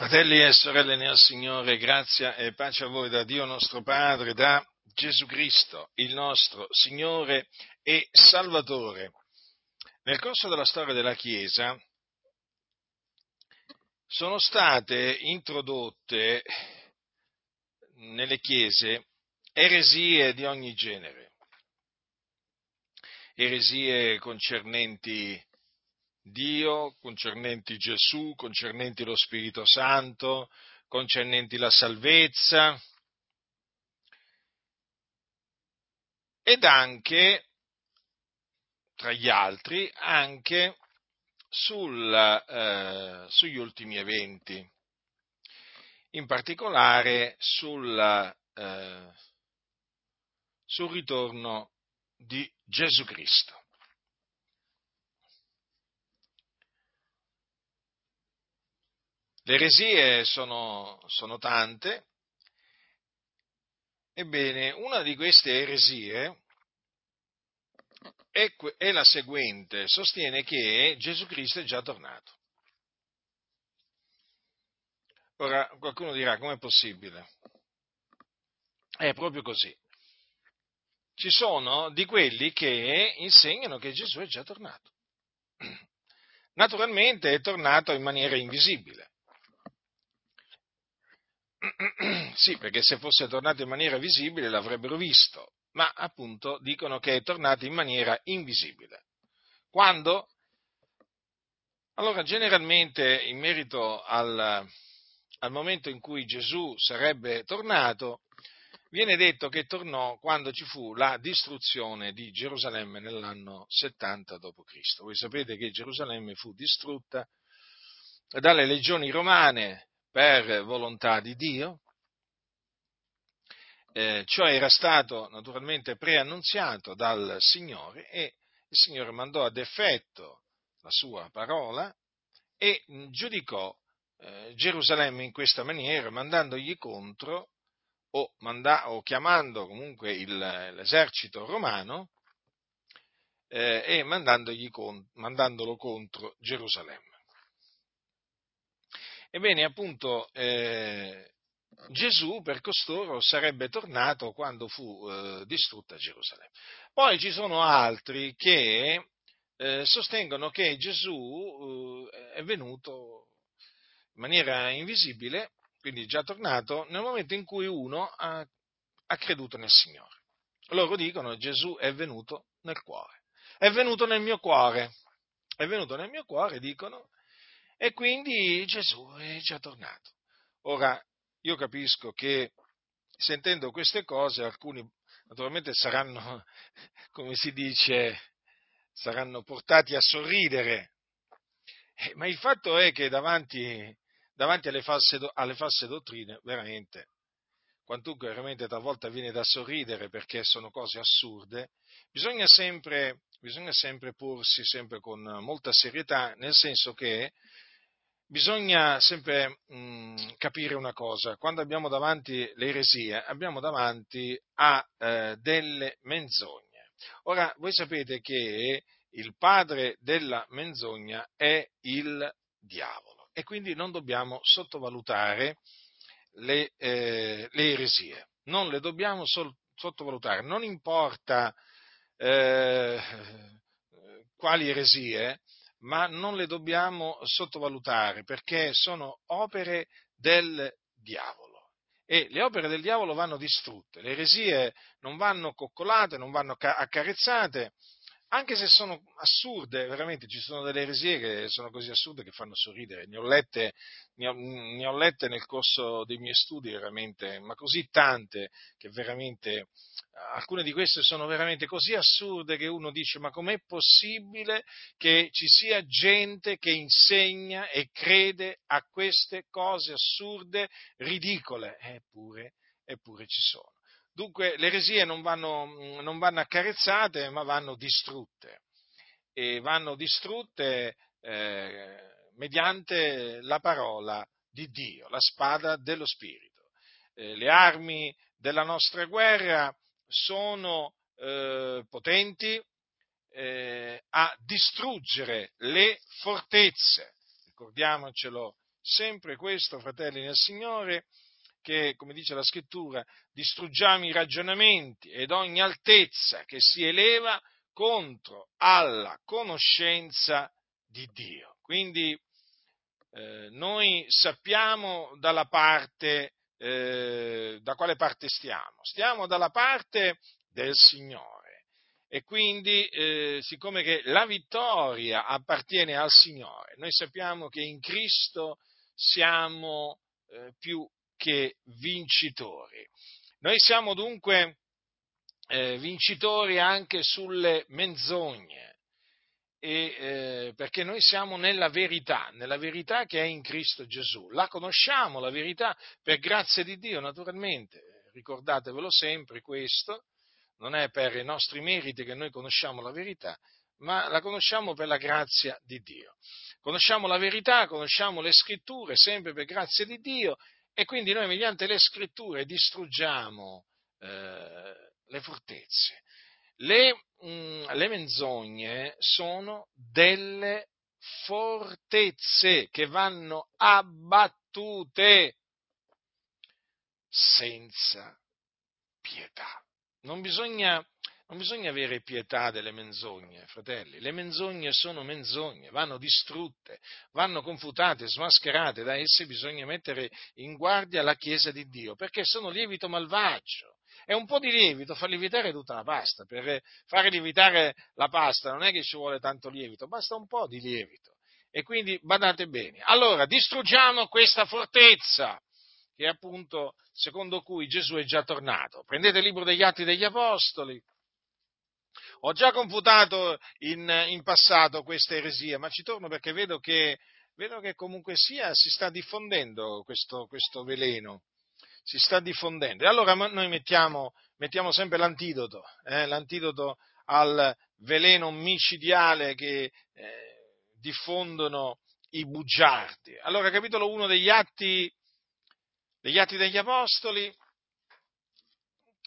Fratelli e sorelle nel Signore, grazia e pace a voi da Dio nostro Padre, da Gesù Cristo, il nostro Signore e Salvatore. Nel corso della storia della Chiesa sono state introdotte nelle chiese eresie di ogni genere, eresie concernenti Dio, concernenti Gesù, concernenti lo Spirito Santo, concernenti la salvezza ed anche, tra gli altri, anche sul, eh, sugli ultimi eventi, in particolare sul, eh, sul ritorno di Gesù Cristo. Le eresie sono, sono tante, ebbene una di queste eresie è, è la seguente, sostiene che Gesù Cristo è già tornato. Ora qualcuno dirà com'è possibile? È proprio così. Ci sono di quelli che insegnano che Gesù è già tornato. Naturalmente è tornato in maniera invisibile. Sì, perché se fosse tornato in maniera visibile l'avrebbero visto, ma appunto dicono che è tornato in maniera invisibile. Quando? Allora, generalmente in merito al, al momento in cui Gesù sarebbe tornato, viene detto che tornò quando ci fu la distruzione di Gerusalemme nell'anno 70 d.C. Voi sapete che Gerusalemme fu distrutta dalle legioni romane per volontà di Dio. Eh, ciò era stato naturalmente preannunziato dal Signore e il Signore mandò ad effetto la sua parola e giudicò eh, Gerusalemme in questa maniera, mandandogli contro o, manda, o chiamando comunque il, l'esercito romano eh, e con, mandandolo contro Gerusalemme. Ebbene, appunto, eh, Gesù per costoro sarebbe tornato quando fu eh, distrutta Gerusalemme. Poi ci sono altri che eh, sostengono che Gesù eh, è venuto in maniera invisibile, quindi già tornato, nel momento in cui uno ha, ha creduto nel Signore. Loro dicono Gesù è venuto nel cuore, è venuto nel mio cuore, è venuto nel mio cuore, dicono, e quindi Gesù è già tornato. Ora, io capisco che sentendo queste cose alcuni naturalmente saranno, come si dice, saranno portati a sorridere, eh, ma il fatto è che davanti, davanti alle, false, alle false dottrine, veramente, quantunque veramente talvolta viene da sorridere perché sono cose assurde, bisogna sempre, bisogna sempre porsi sempre con molta serietà, nel senso che bisogna sempre mh, capire una cosa, quando abbiamo davanti le eresie, abbiamo davanti a eh, delle menzogne. Ora, voi sapete che il padre della menzogna è il diavolo e quindi non dobbiamo sottovalutare le, eh, le eresie, non le dobbiamo sol- sottovalutare, non importa eh, quali eresie, ma non le dobbiamo sottovalutare perché sono opere del diavolo. E le opere del diavolo vanno distrutte, le eresie non vanno coccolate, non vanno accarezzate, anche se sono assurde, veramente ci sono delle eresie che sono così assurde che fanno sorridere. Ne ho lette, ne ho, ne ho lette nel corso dei miei studi, veramente, ma così tante che veramente alcune di queste sono veramente così assurde che uno dice ma com'è possibile che ci sia gente che insegna e crede a queste cose assurde, ridicole? Eppure, eppure ci sono. Dunque le eresie non vanno, non vanno accarezzate ma vanno distrutte e vanno distrutte eh, mediante la parola di Dio, la spada dello Spirito. Eh, le armi della nostra guerra sono eh, potenti eh, a distruggere le fortezze. Ricordiamocelo sempre questo, fratelli nel Signore, che, come dice la scrittura, distruggiamo i ragionamenti ed ogni altezza che si eleva contro alla conoscenza di Dio. Quindi eh, noi sappiamo dalla parte, eh, da quale parte stiamo. Stiamo dalla parte del Signore. E quindi, eh, siccome che la vittoria appartiene al Signore, noi sappiamo che in Cristo siamo eh, più che vincitori. Noi siamo dunque eh, vincitori anche sulle menzogne, e, eh, perché noi siamo nella verità, nella verità che è in Cristo Gesù. La conosciamo, la verità, per grazia di Dio, naturalmente. Ricordatevelo sempre questo, non è per i nostri meriti che noi conosciamo la verità, ma la conosciamo per la grazia di Dio. Conosciamo la verità, conosciamo le scritture, sempre per grazia di Dio, e quindi noi mediante le scritture distruggiamo eh, le fortezze. Le, mh, mm, le menzogne sono delle fortezze che vanno abbattute senza pietà. Non bisogna non bisogna avere pietà delle menzogne, fratelli. Le menzogne sono menzogne, vanno distrutte, vanno confutate, smascherate. Da esse bisogna mettere in guardia la Chiesa di Dio, perché sono lievito malvagio. È un po' di lievito fa lievitare tutta la pasta. Per fare lievitare la pasta non è che ci vuole tanto lievito, basta un po' di lievito. E quindi badate bene. Allora, distruggiamo questa fortezza che è appunto secondo cui Gesù è già tornato. Prendete il libro degli Atti degli Apostoli, ho già confutato in, in passato questa eresia, ma ci torno perché vedo che, vedo che comunque sia si sta diffondendo questo, questo veleno si sta diffondendo. E allora noi mettiamo, mettiamo sempre l'antidoto, eh, l'antidoto al veleno micidiale che eh, diffondono i bugiardi. Allora, capitolo 1 degli Atti, degli Atti degli Apostoli,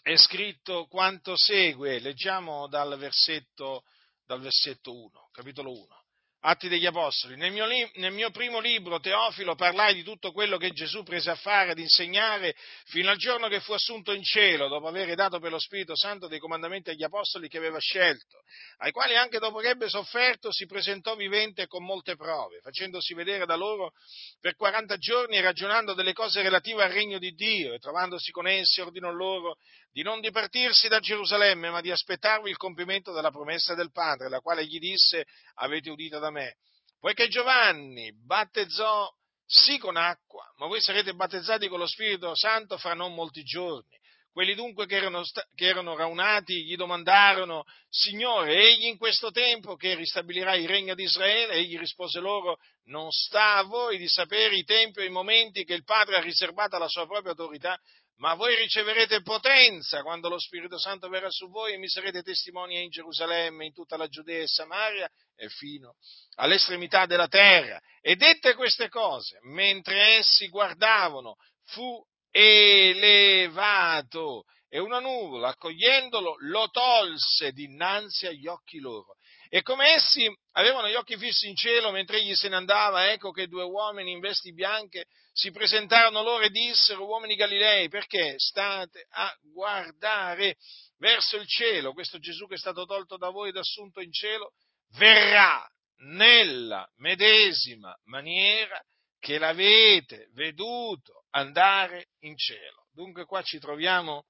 è scritto quanto segue, leggiamo dal versetto, dal versetto 1, capitolo 1. Atti degli Apostoli. Nel mio, nel mio, primo libro, Teofilo, parlai di tutto quello che Gesù prese a fare, ad insegnare, fino al giorno che fu assunto in cielo, dopo aver dato per lo Spirito Santo dei comandamenti agli Apostoli che aveva scelto, ai quali anche dopo che ebbe sofferto si presentò vivente con molte prove, facendosi vedere da loro per 40 giorni e ragionando delle cose relative al regno di Dio, e trovandosi con essi ordinò loro di non dipartirsi da Gerusalemme, ma di aspettarvi il compimento della promessa del Padre, la quale gli disse, avete udito da me. Poiché Giovanni battezzò sì con acqua, ma voi sarete battezzati con lo Spirito Santo fra non molti giorni. Quelli dunque che erano, che erano, raunati gli domandarono, Signore, egli in questo tempo che ristabilirà il regno di Israele? Egli rispose loro, non sta a voi di sapere i tempi e i momenti che il Padre ha riservato alla sua propria autorità, ma voi riceverete potenza quando lo Spirito Santo verrà su voi e mi sarete testimoni in Gerusalemme, in tutta la Giudea e Samaria e fino all'estremità della terra. E dette queste cose, mentre essi guardavano, fu elevato e una nuvola, accogliendolo, lo tolse dinanzi agli occhi loro. E come essi avevano gli occhi fissi in cielo mentre egli se ne andava, ecco che due uomini in vesti bianche si presentarono loro e dissero, uomini Galilei, perché state a guardare verso il cielo? Questo Gesù che è stato tolto da voi ed assunto in cielo verrà nella medesima maniera che l'avete veduto andare in cielo. Dunque qua ci troviamo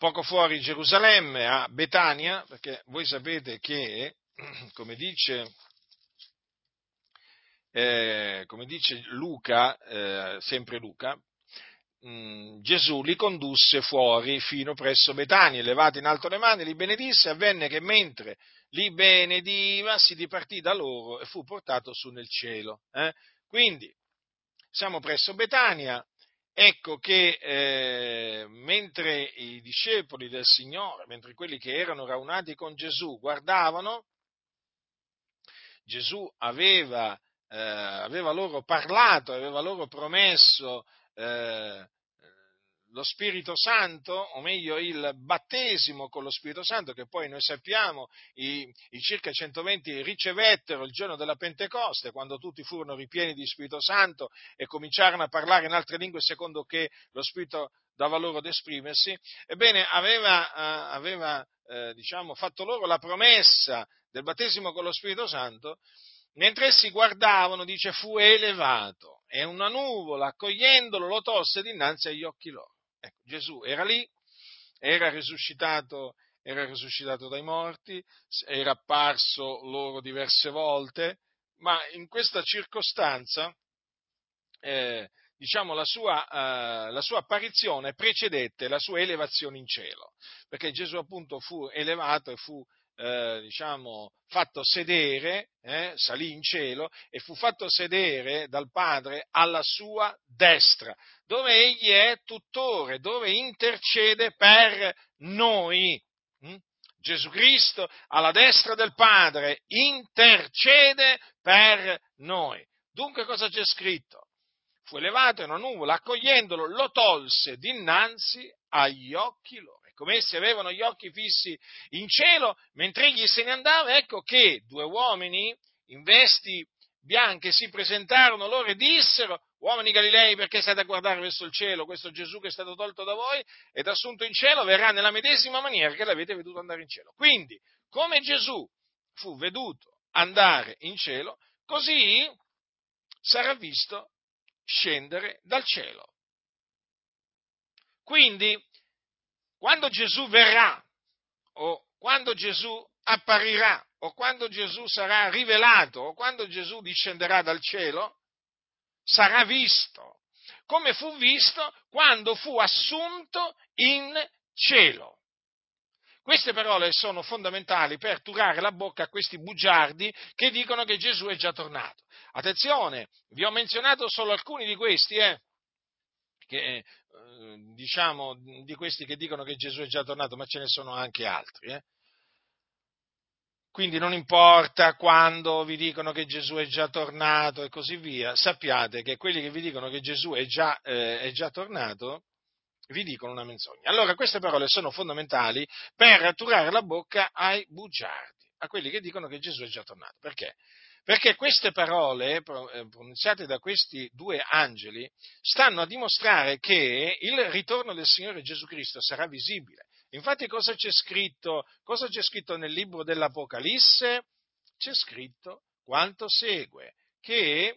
poco fuori Gerusalemme, a Betania, perché voi sapete che, come dice, eh, come dice Luca, eh, sempre Luca, mh, mm, Gesù li condusse fuori fino presso Betania, levate in alto le mani, li benedisse, avvenne che mentre li benediva si dipartì da loro e fu portato su nel cielo. Eh? Quindi siamo presso Betania, ecco che eh, mentre i discepoli del Signore, mentre quelli che erano raunati con Gesù guardavano, Gesù aveva, eh, aveva loro parlato, aveva loro promesso eh, lo Spirito Santo, o meglio il battesimo con lo Spirito Santo, che poi noi sappiamo i, i, circa 120 ricevettero il giorno della Pentecoste, quando tutti furono ripieni di Spirito Santo e cominciarono a parlare in altre lingue secondo che lo Spirito dava loro ad esprimersi, ebbene aveva, uh, aveva uh, diciamo, fatto loro la promessa del battesimo con lo Spirito Santo, mentre essi guardavano, dice, fu elevato e una nuvola, accogliendolo, lo tolse dinanzi agli occhi loro. Ecco, Gesù era lì, era risuscitato, era risuscitato dai morti, era apparso loro diverse volte, ma in questa circostanza, eh, diciamo, la sua, eh, la sua, apparizione precedette la sua elevazione in cielo, perché Gesù appunto fu elevato e fu eh, diciamo, fatto sedere, eh, salì in cielo e fu fatto sedere dal Padre alla sua destra, dove egli è tutore, dove intercede per noi. Hm? Gesù Cristo alla destra del Padre intercede per noi. Dunque cosa c'è scritto? Fu elevato in una nuvola, accogliendolo, lo tolse dinanzi agli occhi loro come essi avevano gli occhi fissi in cielo, mentre egli se ne andava, ecco che due uomini in vesti bianche si presentarono loro e dissero, uomini Galilei, perché state a guardare verso il cielo? Questo Gesù che è stato tolto da voi ed assunto in cielo verrà nella medesima maniera che l'avete veduto andare in cielo. Quindi, come Gesù fu veduto andare in cielo, così sarà visto scendere dal cielo. Quindi, quando Gesù verrà o quando Gesù apparirà o quando Gesù sarà rivelato o quando Gesù discenderà dal cielo, sarà visto, come fu visto quando fu assunto in cielo. Queste parole sono fondamentali per turare la bocca a questi bugiardi che dicono che Gesù è già tornato. Attenzione, vi ho menzionato solo alcuni di questi, eh, che Ehm, diciamo, di questi che dicono che Gesù è già tornato, ma ce ne sono anche altri. Eh? Quindi non importa quando vi dicono che Gesù è già tornato e così via, sappiate che quelli che vi dicono che Gesù è già, eh, è già tornato vi dicono una menzogna. Allora queste parole sono fondamentali per atturare la bocca ai bugiardi, a quelli che dicono che Gesù è già tornato. Perché? Perché queste parole eh, pronunziate da questi due angeli stanno a dimostrare che il ritorno del Signore Gesù Cristo sarà visibile. Infatti cosa c'è scritto, cosa c'è scritto nel libro dell'Apocalisse? C'è scritto quanto segue, che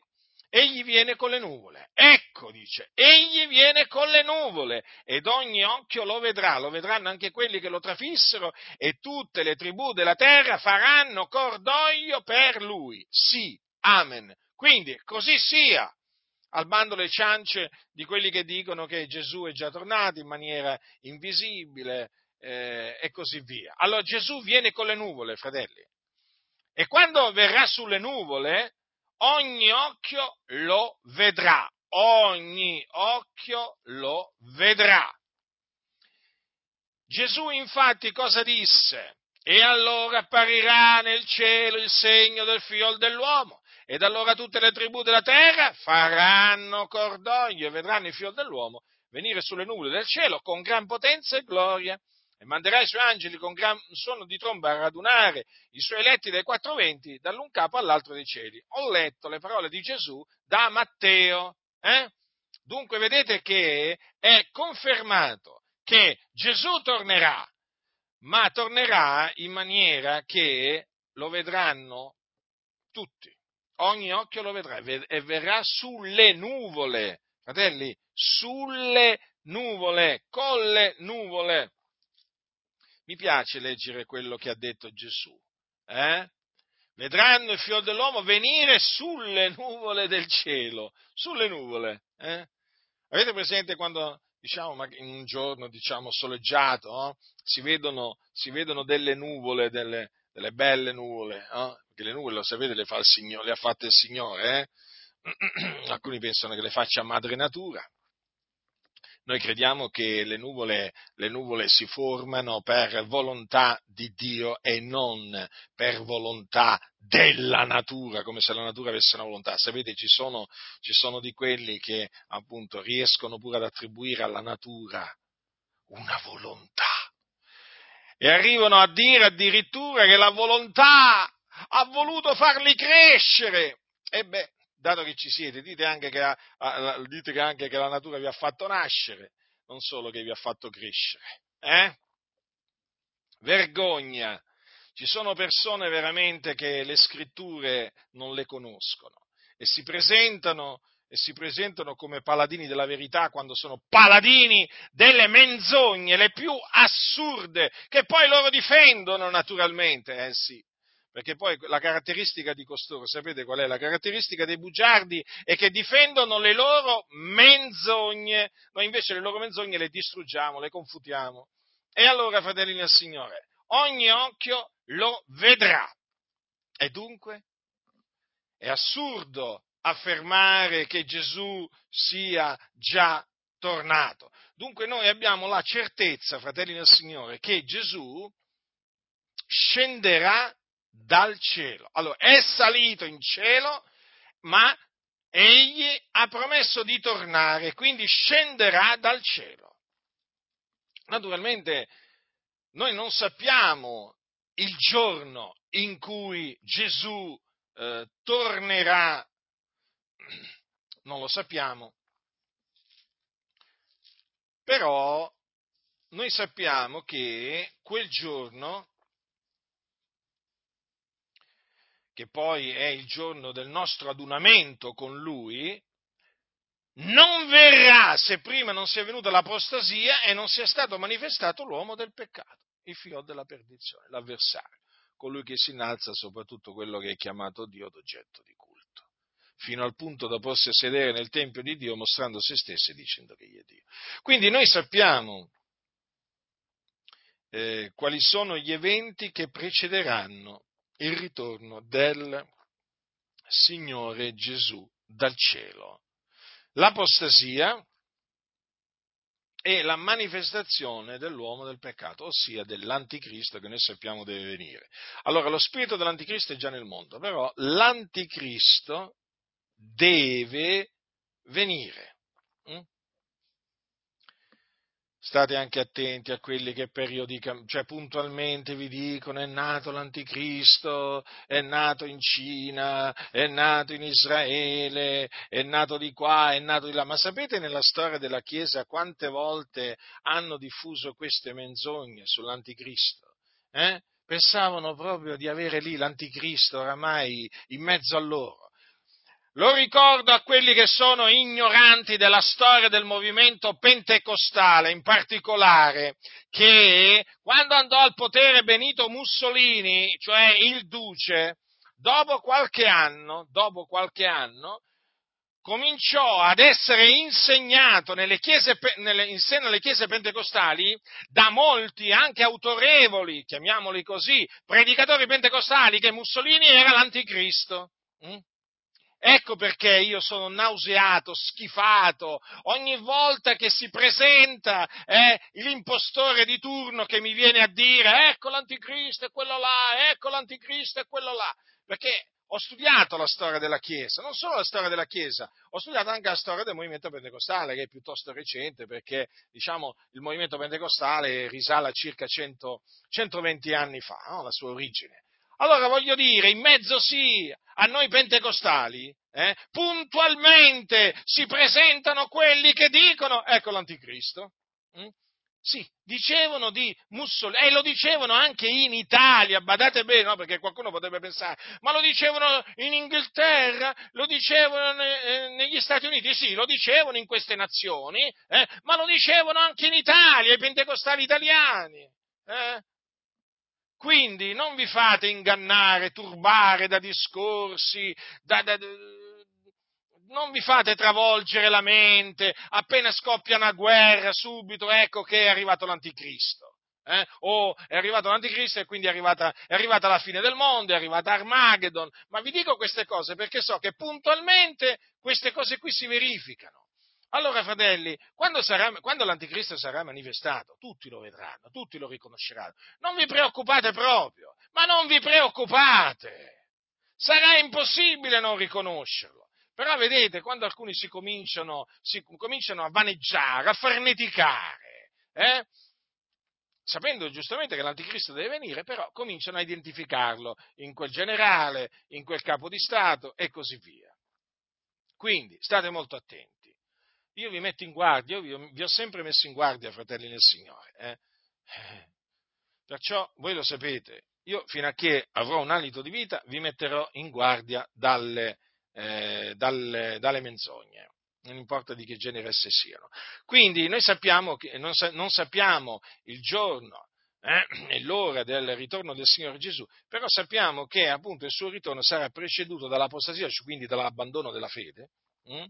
egli viene con le nuvole. Ecco, dice, egli viene con le nuvole ed ogni occhio lo vedrà, lo vedranno anche quelli che lo trafissero e tutte le tribù della terra faranno cordoglio per lui. Sì, amen. Quindi così sia. Al bando le ciance di quelli che dicono che Gesù è già tornato in maniera invisibile eh, e così via. Allora Gesù viene con le nuvole, fratelli. E quando verrà sulle nuvole, ogni occhio lo vedrà, ogni occhio lo vedrà. Gesù infatti cosa disse? E allora apparirà nel cielo il segno del figlio dell'uomo, ed allora tutte le tribù della terra faranno cordoglio e vedranno il figlio dell'uomo venire sulle nuvole del cielo con gran potenza e gloria e manderà i suoi angeli con gran suono di tromba a radunare i suoi eletti dai quattro venti, dall'un capo all'altro dei cieli. Ho letto le parole di Gesù da Matteo. Eh? Dunque vedete che è confermato che Gesù tornerà, ma tornerà in maniera che lo vedranno tutti. Ogni occhio lo vedrà e verrà sulle nuvole, fratelli, sulle nuvole, con le nuvole mi piace leggere quello che ha detto Gesù. Eh? Vedranno il figlio dell'uomo venire sulle nuvole del cielo, sulle nuvole. Eh? Avete presente quando, diciamo, in un giorno, diciamo, soleggiato, no? si, vedono, si, vedono, delle nuvole, delle, delle belle nuvole, no? perché le nuvole, lo sapete, le, fa Signore, le ha fatte il Signore, eh? alcuni pensano che le faccia madre natura, Noi crediamo che le nuvole, le nuvole, si formano per volontà di Dio e non per volontà della natura, come se la natura avesse una volontà. Sapete, ci sono, ci sono di quelli che appunto riescono pure ad attribuire alla natura una volontà. E arrivano a dire addirittura che la volontà ha voluto farli crescere. E beh, dato che ci siete, dite anche che, la, dite anche che la natura vi ha fatto nascere, non solo che vi ha fatto crescere. Eh? Vergogna. Ci sono persone veramente che le scritture non le conoscono e si presentano, e si presentano come paladini della verità quando sono paladini delle menzogne, le più assurde, che poi loro difendono naturalmente. Eh sì, perché poi la caratteristica di costoro, sapete qual è? La caratteristica dei bugiardi è che difendono le loro menzogne, noi invece le loro menzogne le distruggiamo, le confutiamo. E allora, fratelli del Signore, ogni occhio lo vedrà. E dunque è assurdo affermare che Gesù sia già tornato. Dunque noi abbiamo la certezza, fratelli del Signore, che Gesù scenderà dal cielo. Allora, è salito in cielo, ma egli ha promesso di tornare, quindi scenderà dal cielo. Naturalmente noi non sappiamo il giorno in cui Gesù eh, tornerà, non lo sappiamo, però noi sappiamo che quel giorno che poi è il giorno del nostro adunamento con Lui, non verrà se prima non sia venuta l'apostasia e non sia stato manifestato l'uomo del peccato, il figlio della perdizione, l'avversario, colui che si innalza soprattutto quello che è chiamato Dio d'oggetto di culto, fino al punto da porsi a sedere nel Tempio di Dio mostrando se stesso e dicendo che egli è Dio. Quindi noi sappiamo eh, quali sono gli eventi che precederanno il ritorno del Signore Gesù dal cielo. L'apostasia e la manifestazione dell'uomo del peccato, ossia dell'anticristo che noi sappiamo deve venire. Allora, lo spirito dell'anticristo è già nel mondo, però l'anticristo deve venire. Mm? State anche attenti a quelli che periodicamente, cioè puntualmente vi dicono è nato l'anticristo, è nato in Cina, è nato in Israele, è nato di qua, è nato di là. Ma sapete nella storia della Chiesa quante volte hanno diffuso queste menzogne sull'anticristo? Eh? Pensavano proprio di avere lì l'anticristo oramai in mezzo a loro. Lo ricordo a quelli che sono ignoranti della storia del movimento pentecostale, in particolare, che quando andò al potere Benito Mussolini, cioè il duce, dopo qualche anno, dopo qualche anno cominciò ad essere insegnato nelle chiese, nelle, in seno alle chiese pentecostali da molti, anche autorevoli, chiamiamoli così, predicatori pentecostali, che Mussolini era l'anticristo. Mm? Ecco perché io sono nauseato, schifato, ogni volta che si presenta eh, l'impostore di turno che mi viene a dire ecco l'anticristo è quello là, ecco l'anticristo è quello là, perché ho studiato la storia della Chiesa, non solo la storia della Chiesa, ho studiato anche la storia del movimento pentecostale, che è piuttosto recente, perché diciamo, il movimento pentecostale risale a circa 100, 120 anni fa, no? la sua origine. Allora voglio dire, in mezzo sì, a noi pentecostali, eh, puntualmente si presentano quelli che dicono, ecco l'anticristo. Mm? Sì, dicevano di Mussolini, e lo dicevano anche in Italia, badate bene, no? perché qualcuno potrebbe pensare, ma lo dicevano in Inghilterra, lo dicevano ne, negli Stati Uniti, sì, lo dicevano in queste nazioni, eh? ma lo dicevano anche in Italia, i pentecostali italiani. Eh? Quindi non vi fate ingannare, turbare da discorsi, da, da, non vi fate travolgere la mente, appena scoppia una guerra, subito ecco che è arrivato l'anticristo. Eh? O è arrivato l'anticristo e quindi è arrivata, è arrivata la fine del mondo, è arrivata Armageddon. Ma vi dico queste cose perché so che puntualmente queste cose qui si verificano. Allora, fratelli, quando, sarà, quando, l'anticristo sarà manifestato, tutti lo vedranno, tutti lo riconosceranno. Non vi preoccupate proprio, ma non vi preoccupate. Sarà impossibile non riconoscerlo. Però vedete, quando alcuni si cominciano, si cominciano a vaneggiare, a farneticare, eh, sapendo giustamente che l'anticristo deve venire, però cominciano a identificarlo in quel generale, in quel capo di Stato e così via. Quindi state molto attenti. Io vi metto in guardia, io vi ho, vi ho sempre messo in guardia, fratelli nel Signore. Eh? Perciò voi lo sapete, io fino a che avrò un alito di vita vi metterò in guardia dalle, eh, dalle, dalle menzogne non importa di che genere esse siano. Quindi noi sappiamo che, non, non sappiamo il giorno eh, e l'ora del ritorno del Signore Gesù, però sappiamo che appunto il suo ritorno sarà preceduto dall'apostasia, cioè quindi dall'abbandono della fede. Hm?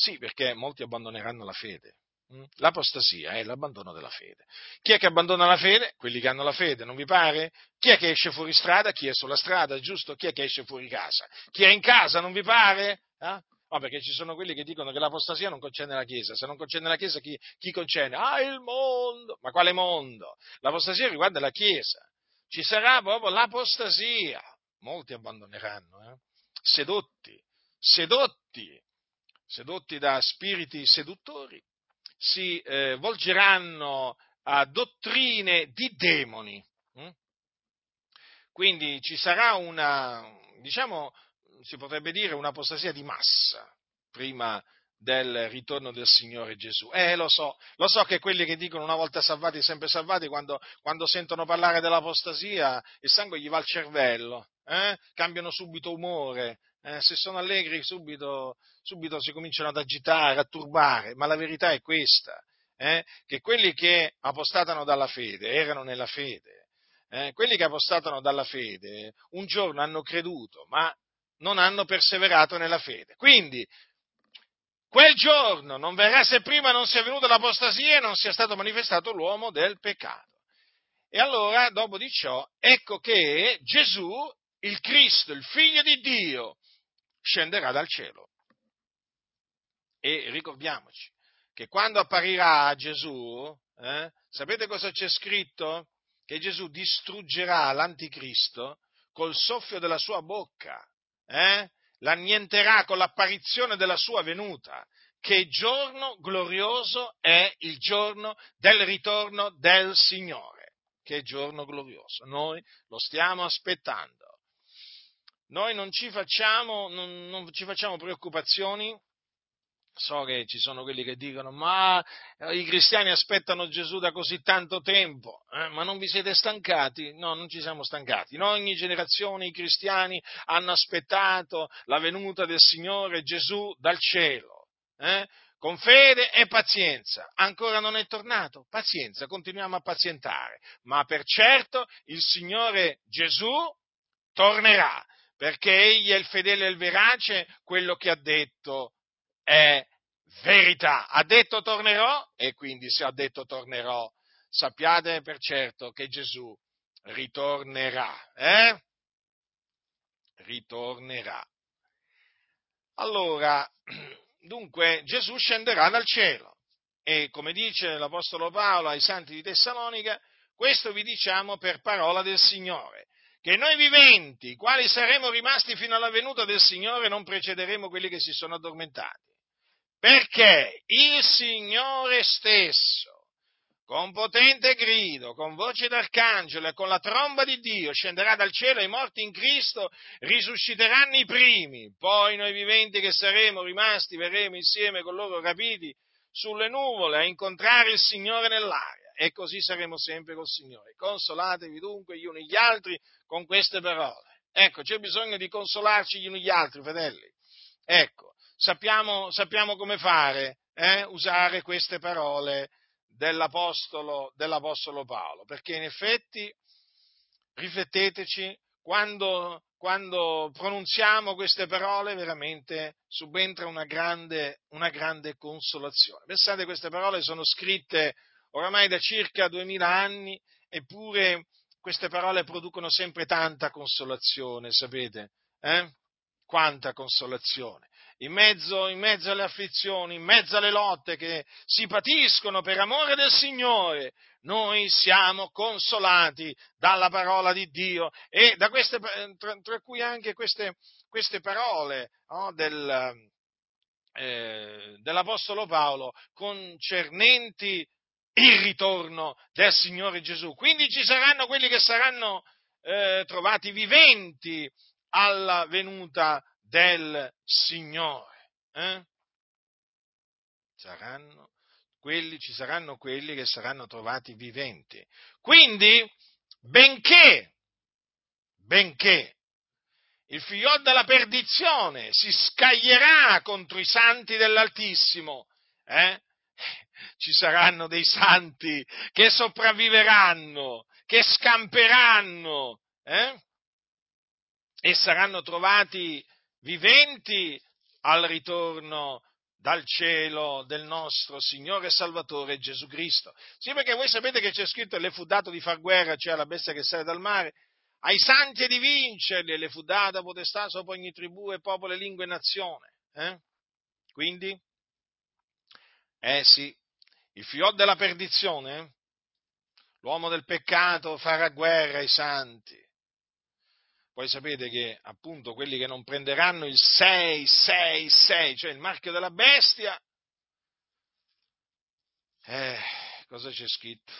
Sì, perché molti abbandoneranno la fede. Hm? L'apostasia è l'abbandono della fede. Chi è che abbandona la fede? Quelli che hanno la fede, non vi pare? Chi è che esce fuori strada? Chi è sulla strada, giusto? Chi è che esce fuori casa? Chi è in casa, non vi pare? Eh? No, perché ci sono quelli che dicono che l'apostasia non concerne la Chiesa. Se non concerne la Chiesa, chi, chi concerne? Ah, il mondo! Ma quale mondo? L'apostasia riguarda la Chiesa. Ci sarà proprio l'apostasia. Molti abbandoneranno, eh? sedotti, sedotti, sedotti da spiriti seduttori, si eh, volgeranno a dottrine di demoni. Hm? Quindi ci sarà una, diciamo, si potrebbe dire, un'apostasia di massa prima del ritorno del Signore Gesù. Eh, lo so, lo so che quelli che dicono una volta salvati, sempre salvati, quando, quando sentono parlare dell'apostasia, il sangue gli va al cervello, eh? cambiano subito umore, eh? se sono allegri subito, subito, si cominciano ad agitare, a turbare, ma la verità è questa, eh? che quelli che apostatano dalla fede erano nella fede, eh? quelli che apostatano dalla fede un giorno hanno creduto, ma non hanno perseverato nella fede. Quindi, quel giorno non verrà se prima non sia venuta l'apostasia e non sia stato manifestato l'uomo del peccato. E allora, dopo di ciò, ecco che Gesù, il Cristo, il figlio di Dio, scenderà dal cielo. E ricordiamoci che quando apparirà Gesù, eh, sapete cosa c'è scritto? Che Gesù distruggerà l'anticristo col soffio della sua bocca eh, l'annienterà con l'apparizione della sua venuta. Che giorno glorioso è il giorno del ritorno del Signore. Che giorno glorioso. Noi lo stiamo aspettando. Noi non ci facciamo, non, non ci facciamo preoccupazioni So che ci sono quelli che dicono, ma eh, i cristiani aspettano Gesù da così tanto tempo, eh? ma non vi siete stancati? No, non ci siamo stancati. In ogni generazione i cristiani hanno aspettato la venuta del Signore Gesù dal cielo, eh? con fede e pazienza. Ancora non è tornato? Pazienza, continuiamo a pazientare, ma per certo il Signore Gesù tornerà, perché Egli è il fedele e il verace, quello che ha detto è verità. Ha detto tornerò e quindi se ha detto tornerò, sappiate per certo che Gesù ritornerà. Eh? Ritornerà. Allora, dunque, Gesù scenderà dal cielo e come dice l'Apostolo Paolo ai santi di Tessalonica, questo vi diciamo per parola del Signore, che noi viventi, quali saremo rimasti fino alla venuta del Signore, non precederemo quelli che si sono addormentati. Perché il Signore stesso, con potente grido, con voce d'arcangelo e con la tromba di Dio, scenderà dal cielo e i morti in Cristo risusciteranno i primi, poi noi viventi che saremo rimasti verremo insieme con loro rapiti sulle nuvole a incontrare il Signore nell'aria e così saremo sempre col Signore. Consolatevi dunque gli uni gli altri con queste parole. Ecco, c'è bisogno di consolarci gli uni gli altri, fratelli. Ecco, sappiamo, sappiamo come fare, eh? usare queste parole dell'apostolo, dell'apostolo, Paolo, perché in effetti, rifletteteci, quando, quando pronunziamo queste parole veramente subentra una grande, una grande consolazione. Pensate, queste parole sono scritte oramai da circa duemila anni, eppure queste parole producono sempre tanta consolazione, sapete? Eh? quanta consolazione. In mezzo, in mezzo, alle afflizioni, in mezzo alle lotte che si patiscono per amore del Signore, noi siamo consolati dalla parola di Dio e da queste, tra, tra cui anche queste, queste parole no, del, eh, dell'Apostolo Paolo concernenti il ritorno del Signore Gesù. Quindi ci saranno quelli che saranno eh, trovati viventi alla venuta del Signore. Eh? Saranno quelli, ci saranno quelli che saranno trovati viventi. Quindi, benché, benché il figlio della perdizione si scaglierà contro i santi dell'Altissimo, eh? ci saranno dei santi che sopravviveranno, che scamperanno eh? e saranno trovati viventi al ritorno dal cielo del nostro Signore e Salvatore Gesù Cristo. Sì, perché voi sapete che c'è scritto le fu dato di far guerra, cioè alla bestia che sale dal mare, ai santi e di vincerli, le fu data potestà sopra ogni tribù e popolo, lingua e nazione. Eh? Quindi, eh sì, il figlio della perdizione, l'uomo del peccato farà guerra ai santi. Poi sapete che appunto quelli che non prenderanno il 666, cioè il marchio della bestia, eh, cosa c'è scritto?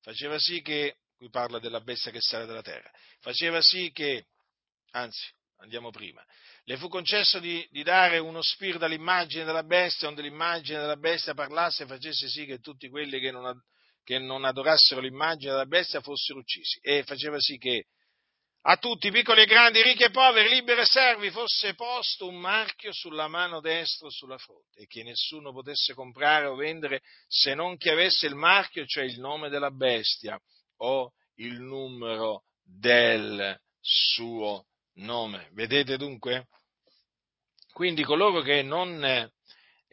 Faceva sì che, qui parla della bestia che sale dalla terra, faceva sì che, anzi, andiamo prima, le fu concesso di, di, dare uno spirito all'immagine della bestia, onde l'immagine della bestia parlasse e facesse sì che tutti quelli che non, che non adorassero l'immagine della bestia fossero uccisi. E faceva sì che a tutti, piccoli e grandi, ricchi e poveri, liberi e servi, fosse posto un marchio sulla mano destra o sulla fronte e che nessuno potesse comprare o vendere se non che avesse il marchio, cioè il nome della bestia o il numero del suo nome. Vedete dunque? Quindi coloro che non,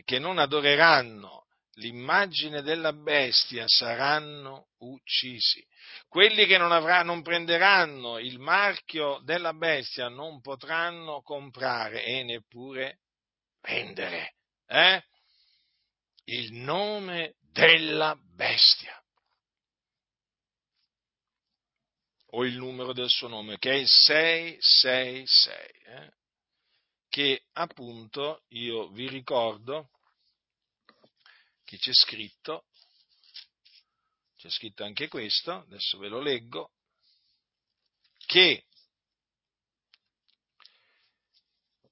che non adoreranno l'immagine della bestia saranno uccisi. Quelli che non, avrà, non, prenderanno il marchio della bestia non potranno comprare e neppure vendere eh? il nome della bestia. o il numero del suo nome, che è il 666, eh? che appunto io vi ricordo che c'è scritto, c'è scritto anche questo, adesso ve lo leggo, che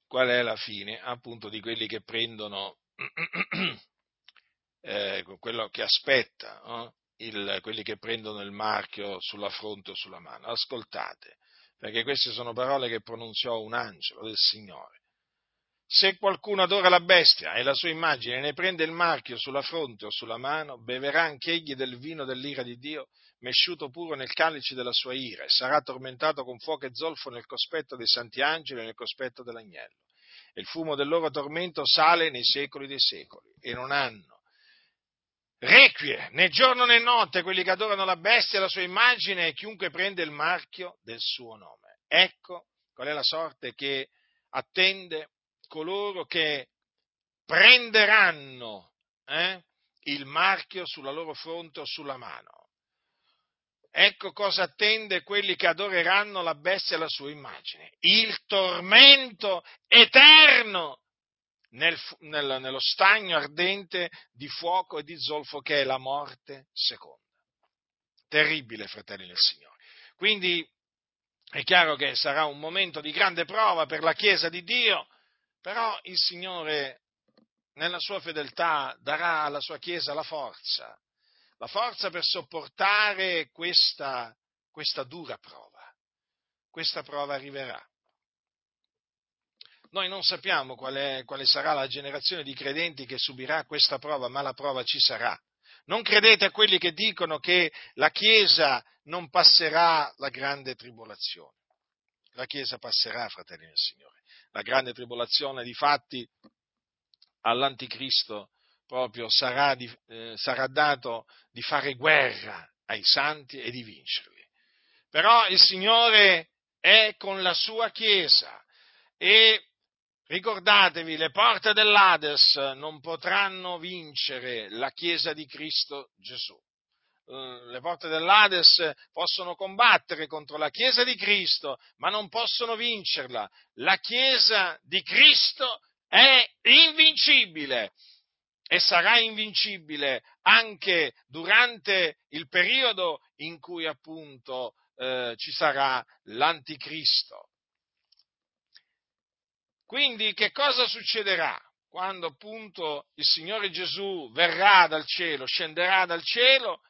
qual è la fine appunto di quelli che prendono eh, quello che aspetta eh? il, quelli che prendono il marchio sulla fronte o sulla mano. Ascoltate, perché queste sono parole che pronunziò un angelo del Signore. Se qualcuno adora la bestia e la sua immagine e ne prende il marchio sulla fronte o sulla mano, beverà anch'egli del vino dell'ira di Dio, mesciuto puro nel calice della sua ira, e sarà tormentato con fuoco e zolfo nel cospetto dei santi angeli e nel cospetto dell'agnello. E il fumo del loro tormento sale nei secoli dei secoli, e non hanno requie né giorno né notte quelli che adorano la bestia e la sua immagine e chiunque prende il marchio del suo nome. Ecco qual è la sorte che attende coloro che prenderanno eh, il marchio sulla loro fronte o sulla mano. Ecco cosa attende quelli che adoreranno la bestia e la sua immagine. Il tormento eterno nel, nel, nello stagno ardente di fuoco e di zolfo che è la morte seconda. Terribile, fratelli del Signore. Quindi è chiaro che sarà un momento di grande prova per la Chiesa di Dio, però il Signore nella sua fedeltà darà alla sua Chiesa la forza, la forza per sopportare questa, questa dura prova. Questa prova arriverà. Noi non sappiamo quale, quale sarà la generazione di credenti che subirà questa prova, ma la prova ci sarà. Non credete a quelli che dicono che la Chiesa non passerà la grande tribolazione. La Chiesa passerà, fratelli del Signore. La grande tribolazione, di fatti, all'Anticristo proprio sarà, di, eh, sarà dato di fare guerra ai santi e di vincerli. Però il Signore è con la sua Chiesa E ricordatevi, le porte dell'Ades non potranno vincere la Chiesa di Cristo Gesù. Eh, le porte dell'Ades possono combattere contro la Chiesa di Cristo, ma non possono vincerla. La Chiesa di Cristo è invincibile e sarà invincibile anche durante il periodo in cui appunto eh, ci sarà l'anticristo. Quindi che cosa succederà quando appunto il Signore Gesù verrà dal cielo, scenderà dal cielo?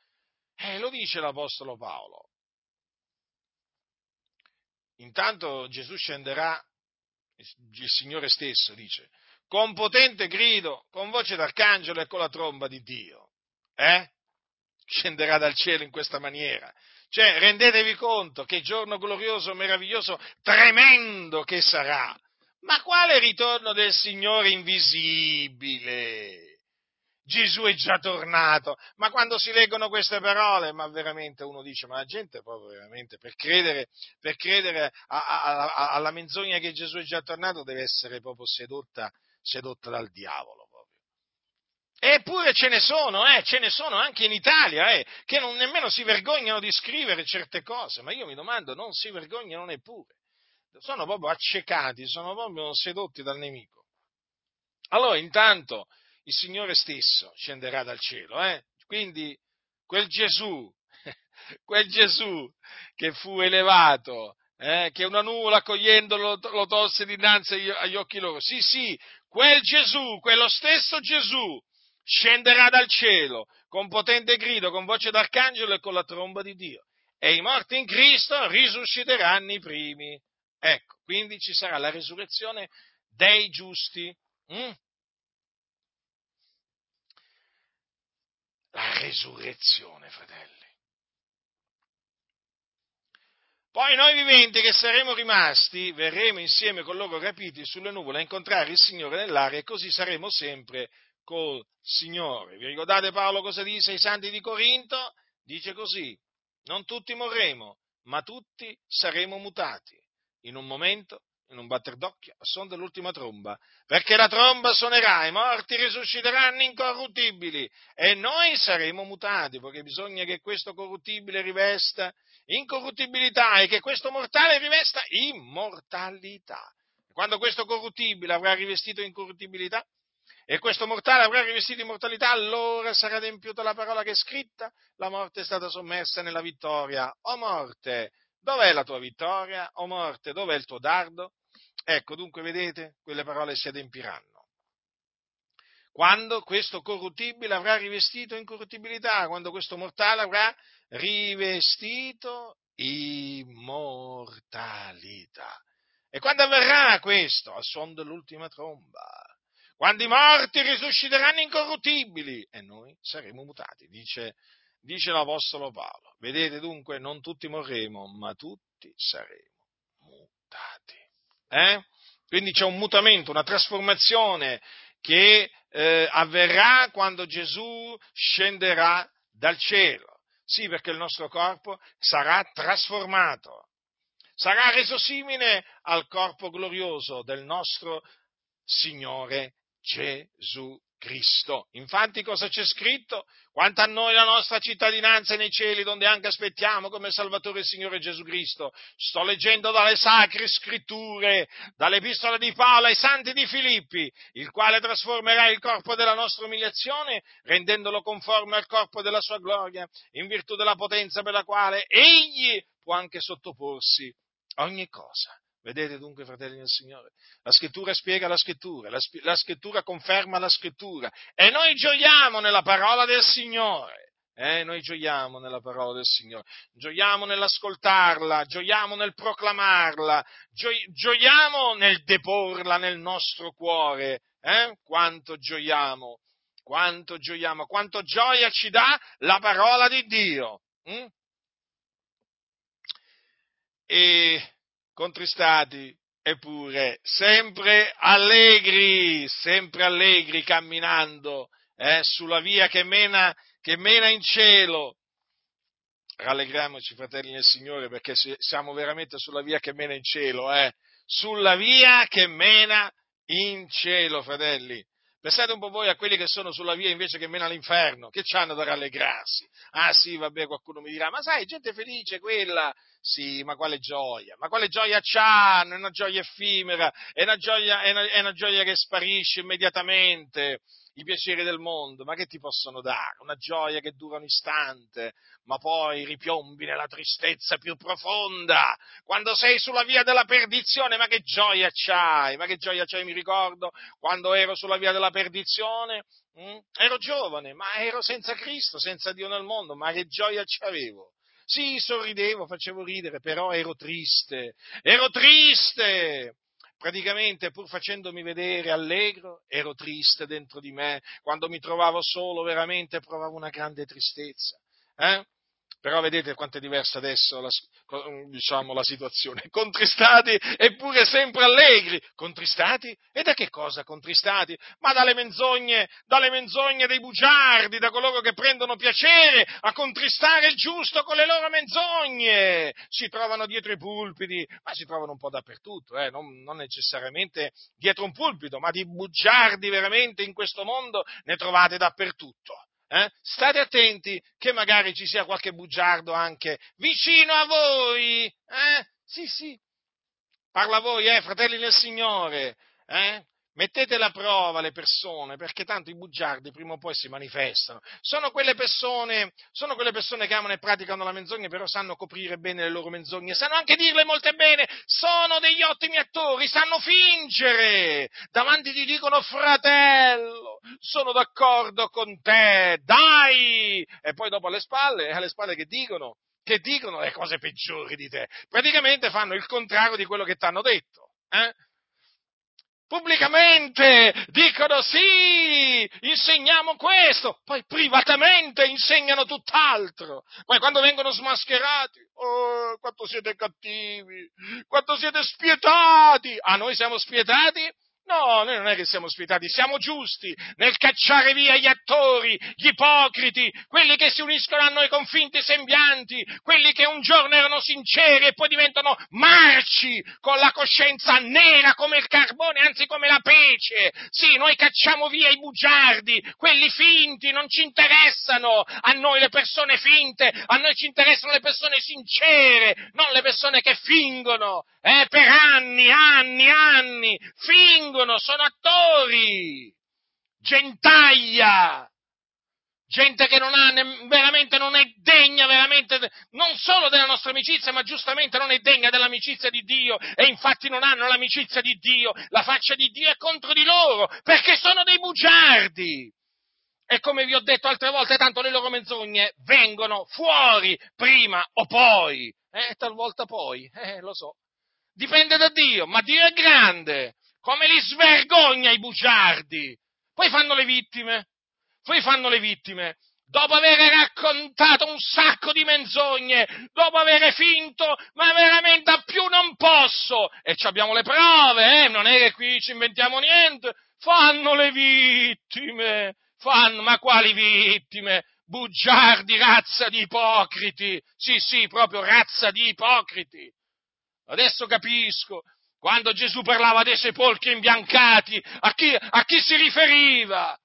Eh, lo dice l'Apostolo Paolo. Intanto Gesù scenderà, il Signore stesso dice, con potente grido, con voce d'arcangelo e con la tromba di Dio. Eh? Scenderà dal cielo in questa maniera. Cioè, rendetevi conto che giorno glorioso, meraviglioso, tremendo che sarà. Ma quale ritorno del Signore invisibile? Gesù è già tornato. Ma quando si leggono queste parole, ma veramente uno dice, ma la gente proprio veramente per credere, per credere a, a, a, alla menzogna che Gesù è già tornato deve essere proprio sedotta, sedotta dal diavolo. Eppure ce ne sono, eh, ce ne sono anche in Italia, eh, che non, nemmeno si vergognano di scrivere certe cose, ma io mi domando, non si vergognano neppure. Sono proprio accecati, sono proprio sedotti dal nemico. Allora, intanto, il Signore stesso scenderà dal cielo. Eh? Quindi quel Gesù, quel Gesù che fu elevato, eh, che una nuvola accogliendolo lo tolse dinanzi agli occhi loro. Sì, sì, quel Gesù, quello stesso Gesù, scenderà dal cielo con potente grido, con voce d'arcangelo e con la tromba di Dio. E i morti in Cristo risusciteranno i primi. Ecco, quindi ci sarà la risurrezione dei giusti. Mm? La resurrezione, fratelli. Poi noi viventi che saremo rimasti, verremo insieme con loro rapiti sulle nuvole a incontrare il Signore nell'aria e così saremo sempre col Signore. Vi ricordate Paolo cosa dice ai santi di Corinto? Dice così, non tutti morremo, ma tutti saremo mutati in un momento, in un batter d'occhio, a suon dell'ultima tromba, perché la tromba suonerà, i morti risusciteranno incorruttibili e noi saremo mutati, perché bisogna che questo corruttibile rivesta incorruttibilità e che questo mortale rivesta immortalità. Quando questo corruttibile avrà rivestito incorruttibilità e questo mortale avrà rivestito immortalità, allora sarà adempiuta la parola che è scritta, la morte è stata sommersa nella vittoria. O morte, dov'è la tua vittoria? O morte, dov'è il tuo dardo? Ecco, dunque, vedete, quelle parole si adempiranno. Quando questo corruttibile avrà rivestito incorruttibilità, quando questo mortale avrà rivestito immortalità. E quando avverrà questo? Al suono dell'ultima tromba. Quando i morti risusciteranno incorruttibili e noi saremo mutati, dice, dice l'Apostolo Paolo. Vedete dunque, non tutti morremo, ma tutti saremo mutati. Eh? Quindi c'è un mutamento, una trasformazione che eh, avverrà quando Gesù scenderà dal cielo. Sì, perché il nostro corpo sarà trasformato, sarà reso simile al corpo glorioso del nostro Signore Gesù Cristo. Infatti cosa c'è scritto? Quanto a noi la nostra cittadinanza è nei cieli, donde anche aspettiamo come Salvatore il Signore Gesù Cristo. Sto leggendo dalle sacre scritture, dall'epistola di Paolo ai santi di Filippi, il quale trasformerà il corpo della nostra umiliazione, rendendolo conforme al corpo della sua gloria, in virtù della potenza per la quale egli può anche sottoporsi ogni cosa Vedete dunque, fratelli del Signore, la scrittura spiega la scrittura, la, la, scrittura conferma la scrittura e noi gioiamo nella parola del Signore. Eh, noi gioiamo nella parola del Signore, gioiamo nell'ascoltarla, gioiamo nel proclamarla, gio- gioiamo nel deporla nel nostro cuore. Eh? Quanto gioiamo, quanto gioiamo, quanto gioia ci dà la parola di Dio. Mm? E contristati, eppure sempre allegri, sempre allegri camminando eh, sulla via che mena, che mena in cielo. Rallegriamoci, fratelli nel Signore, perché siamo veramente sulla via che mena in cielo, eh? sulla via che mena in cielo, fratelli. Pensate un po' voi a quelli che sono sulla via invece che mena all'inferno, che c'hanno da rallegrarsi. Ah sì, vabbè, qualcuno mi dirà, ma sai, gente felice quella. Sì, ma quale gioia? Ma quale gioia c'hanno? È una gioia effimera, è una gioia, è una, è una gioia che sparisce immediatamente i piaceri del mondo, ma che ti possono dare? Una gioia che dura un istante, ma poi ripiombi nella tristezza più profonda. Quando sei sulla via della perdizione, ma che gioia c'hai? Ma che gioia c'hai? Mi ricordo quando ero sulla via della perdizione, mh? Mm? ero giovane, ma ero senza Cristo, senza Dio nel mondo, ma che gioia c'avevo? Sì, sorridevo, facevo ridere, però ero triste, ero triste praticamente pur facendomi vedere allegro, ero triste dentro di me, quando mi trovavo solo veramente provavo una grande tristezza. Eh? Però vedete quanto è diversa adesso la, diciamo, la situazione. Contristati eppure sempre allegri. Contristati? E da che cosa contristati? Ma dalle menzogne, dalle menzogne dei bugiardi, da coloro che prendono piacere a contristare il giusto con le loro menzogne. Si trovano dietro i pulpiti, ma si trovano un po' dappertutto, eh? non, non necessariamente dietro un pulpito, ma di bugiardi veramente in questo mondo ne trovate dappertutto. Eh? State attenti che magari ci sia qualche bugiardo anche vicino a voi. Eh? Sì, sì. Parla a voi, eh, fratelli del Signore. Eh? Mettete alla prova le persone, perché tanto i bugiardi prima o poi si manifestano. Sono quelle persone, sono quelle persone che amano e praticano la menzogna, però sanno coprire bene le loro menzogne, sanno anche dirle molte bene, sono degli ottimi attori, sanno fingere. Davanti ti dicono fratello, sono d'accordo con te, dai! E poi dopo alle spalle, alle spalle che dicono? Che dicono le cose peggiori di te. Praticamente fanno il contrario di quello che ti hanno detto. Eh? Pubblicamente dicono sì, insegniamo questo, poi privatamente insegnano tutt'altro, poi quando vengono smascherati, oh, quanto siete cattivi, quanto siete spietati, ah, noi siamo spietati? No, noi non è che siamo spietati, siamo giusti nel cacciare via gli attori, gli ipocriti, quelli che si uniscono a noi con finti sembianti, quelli che un giorno erano sinceri e poi diventano marci con la coscienza nera come il carbone, anzi come la pece. Sì, noi cacciamo via i bugiardi, quelli finti, non ci interessano a noi le persone finte, a noi ci interessano le persone sincere, non le persone che fingono, eh, per anni, anni, anni, fingono fingono, sono attori, gentaglia, gente che non ha, veramente non è degna, veramente, non solo della nostra amicizia, ma giustamente non è degna dell'amicizia di Dio e infatti non hanno l'amicizia di Dio, la faccia di Dio è contro di loro, perché sono dei bugiardi. E come vi ho detto altre volte, tanto le loro menzogne vengono fuori prima o poi, eh, talvolta poi, eh, lo so. Dipende da Dio, ma Dio è grande come li svergogna i bugiardi. Poi fanno le vittime, poi fanno le vittime. Dopo aver raccontato un sacco di menzogne, dopo aver finto, ma veramente a più non posso, e abbiamo le prove, eh? non è che qui ci inventiamo niente, fanno le vittime, fanno, ma quali vittime? Bugiardi, razza di ipocriti, sì sì, proprio razza di ipocriti. Adesso capisco quando Gesù parlava dei sepolcri imbiancati, a chi, a chi si riferiva?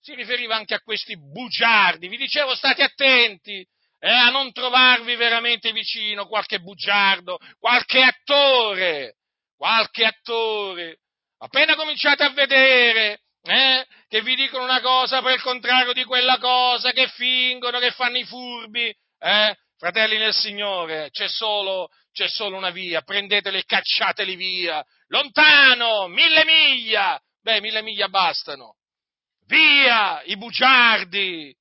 Si riferiva anche a questi bugiardi. Vi dicevo, state attenti eh, a non trovarvi veramente vicino qualche bugiardo, qualche attore, qualche attore. Appena cominciate a vedere eh, che vi dicono una cosa per il contrario di quella cosa, che fingono, che fanno i furbi, eh, fratelli nel Signore, c'è solo, c'è solo una via, prendeteli e cacciateli via, lontano, mille miglia, beh, mille miglia bastano, via i bugiardi,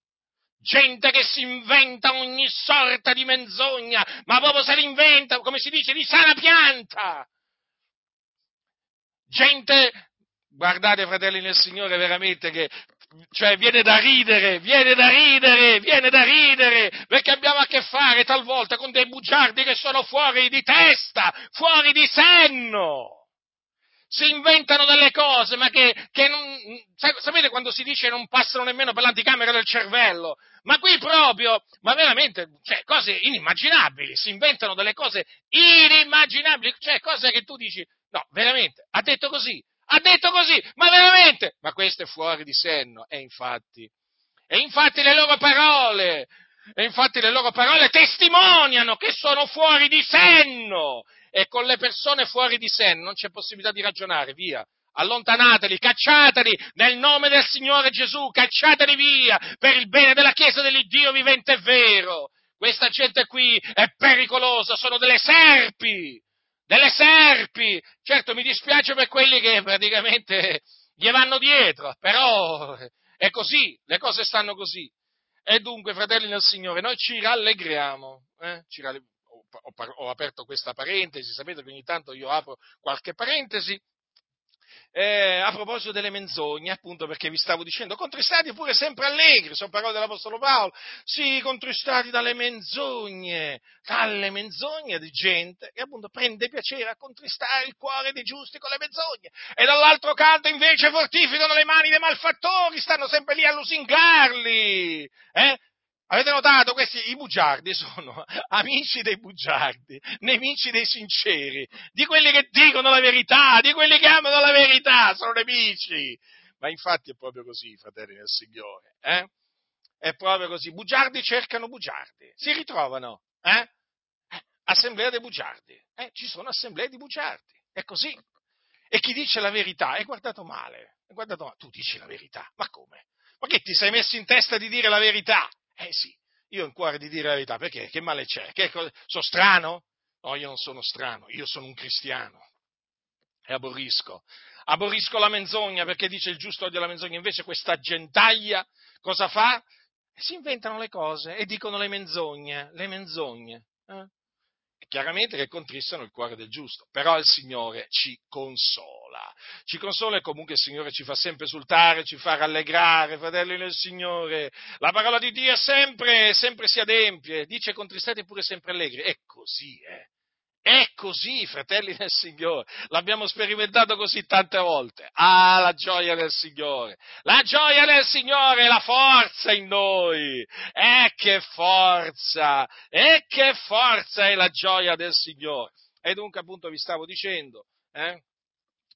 gente che si inventa ogni sorta di menzogna, ma proprio se l'inventa, come si dice, di sana pianta. Gente, guardate fratelli nel Signore, veramente che cioè viene da ridere, viene da ridere, viene da ridere, perché abbiamo a che fare talvolta con dei bugiardi che sono fuori di testa, fuori di senno. si inventano delle cose, ma che, che non, sapete quando si dice non passano nemmeno per l'anticamera del cervello? Ma qui proprio, ma veramente, cioè, cose inimmaginabili, si inventano delle cose inimmaginabili, cioè cose che tu dici, no, veramente, ha detto così, ha detto così, ma veramente, ma questo è fuori di senno, e infatti, e infatti le loro parole, e infatti le loro parole testimoniano che sono fuori di senno, e con le persone fuori di senno non c'è possibilità di ragionare, via. Allontanateli, cacciateli nel nome del Signore Gesù, cacciateli via per il bene della Chiesa dell'Iddio vivente e vero. Questa gente qui è pericolosa, sono delle serpi, delle serpi. Certo mi dispiace per quelli che praticamente gli vanno dietro, però è così, le cose stanno così. E dunque, fratelli nel Signore, noi ci rallegriamo, eh? ci rallegriamo ho, aperto questa parentesi, sapete che ogni tanto io apro qualche parentesi. Eh, a proposito delle menzogne, appunto perché vi stavo dicendo, contristati pure sempre allegri, sono parole dell'Apostolo Paolo, sì, contristati dalle menzogne, dalle menzogne di gente che appunto prende piacere a contristare il cuore dei giusti con le menzogne, e dall'altro canto invece fortificano le mani dei malfattori, stanno sempre lì a lusingarli, eh? Avete notato? Questi, i bugiardi sono amici dei bugiardi, nemici dei sinceri, di quelli che dicono la verità, di quelli che amano la verità, sono nemici. Ma infatti è proprio così, fratelli del Signore, eh? È proprio così. Bugiardi cercano bugiardi, si ritrovano, eh? assemblea dei bugiardi, eh? Ci sono assemblee di bugiardi, è così. E chi dice la verità è guardato male, è guardato male. Tu dici la verità, ma come? Ma che ti sei messo in testa di dire la verità? Eh sì, io ho in cuore di dire la verità, perché? Che male c'è? Che cosa? Sono strano? No, io non sono strano, io sono un cristiano. E aborrisco. Aborrisco la menzogna perché dice il giusto odio la menzogna. Invece questa gentaglia cosa fa? Si inventano le cose e dicono le menzogne, le menzogne. Eh? chiaramente che contristano il cuore del giusto, però il Signore ci consola, ci consola e comunque il Signore ci fa sempre esultare, ci fa rallegrare, fratelli del Signore, la parola di Dio è sempre, sempre si adempie, dice contristate pure sempre allegri, è così, eh. È così, fratelli del Signore. L'abbiamo sperimentato così tante volte. Ah, la gioia del Signore. La gioia del Signore è la forza in noi. E che forza! E che forza è la gioia del Signore. E dunque, appunto, vi stavo dicendo, eh?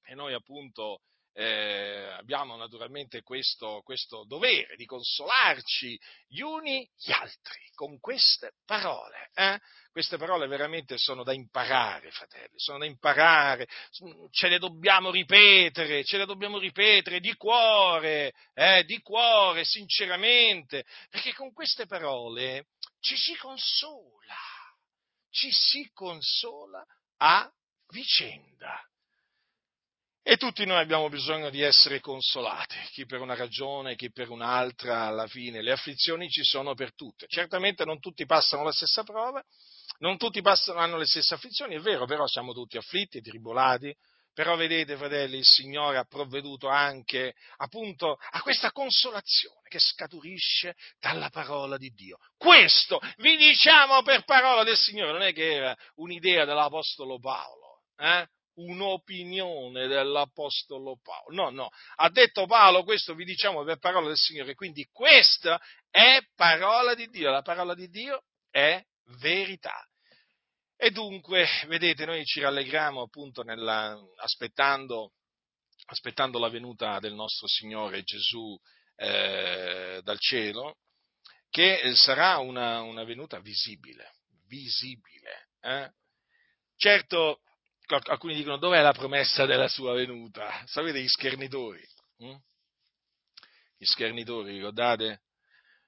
E noi appunto eh, abbiamo naturalmente questo, questo, dovere di consolarci gli uni gli altri con queste parole. Eh? Queste parole veramente sono da imparare, fratelli, sono da imparare, ce le dobbiamo ripetere, ce le dobbiamo ripetere di cuore, eh? di cuore, sinceramente, perché con queste parole ci si consola, ci si consola a vicenda. E tutti noi abbiamo bisogno di essere consolati, chi per una ragione, chi per un'altra, alla fine le afflizioni ci sono per tutte. Certamente non tutti passano la stessa prova, non tutti passano, hanno le stesse afflizioni, è vero, però siamo tutti afflitti, tribolati, però vedete, fratelli, il Signore ha provveduto anche appunto a questa consolazione che scaturisce dalla parola di Dio. Questo vi diciamo per parola del Signore, non è che era un'idea dell'Apostolo Paolo, eh? Un'opinione dell'Apostolo Paolo. No, no, ha detto Paolo, questo vi diciamo per parola del Signore, quindi questa è parola di Dio, la parola di Dio è verità. E dunque, vedete, noi ci rallegriamo appunto nella, aspettando, aspettando, la venuta del nostro Signore Gesù eh, dal cielo, che sarà una, una venuta visibile, visibile. Eh? Certo, alcuni dicono dov'è la promessa della sua venuta? Sapete gli schernitori? Hm? Gli schernitori, ricordate?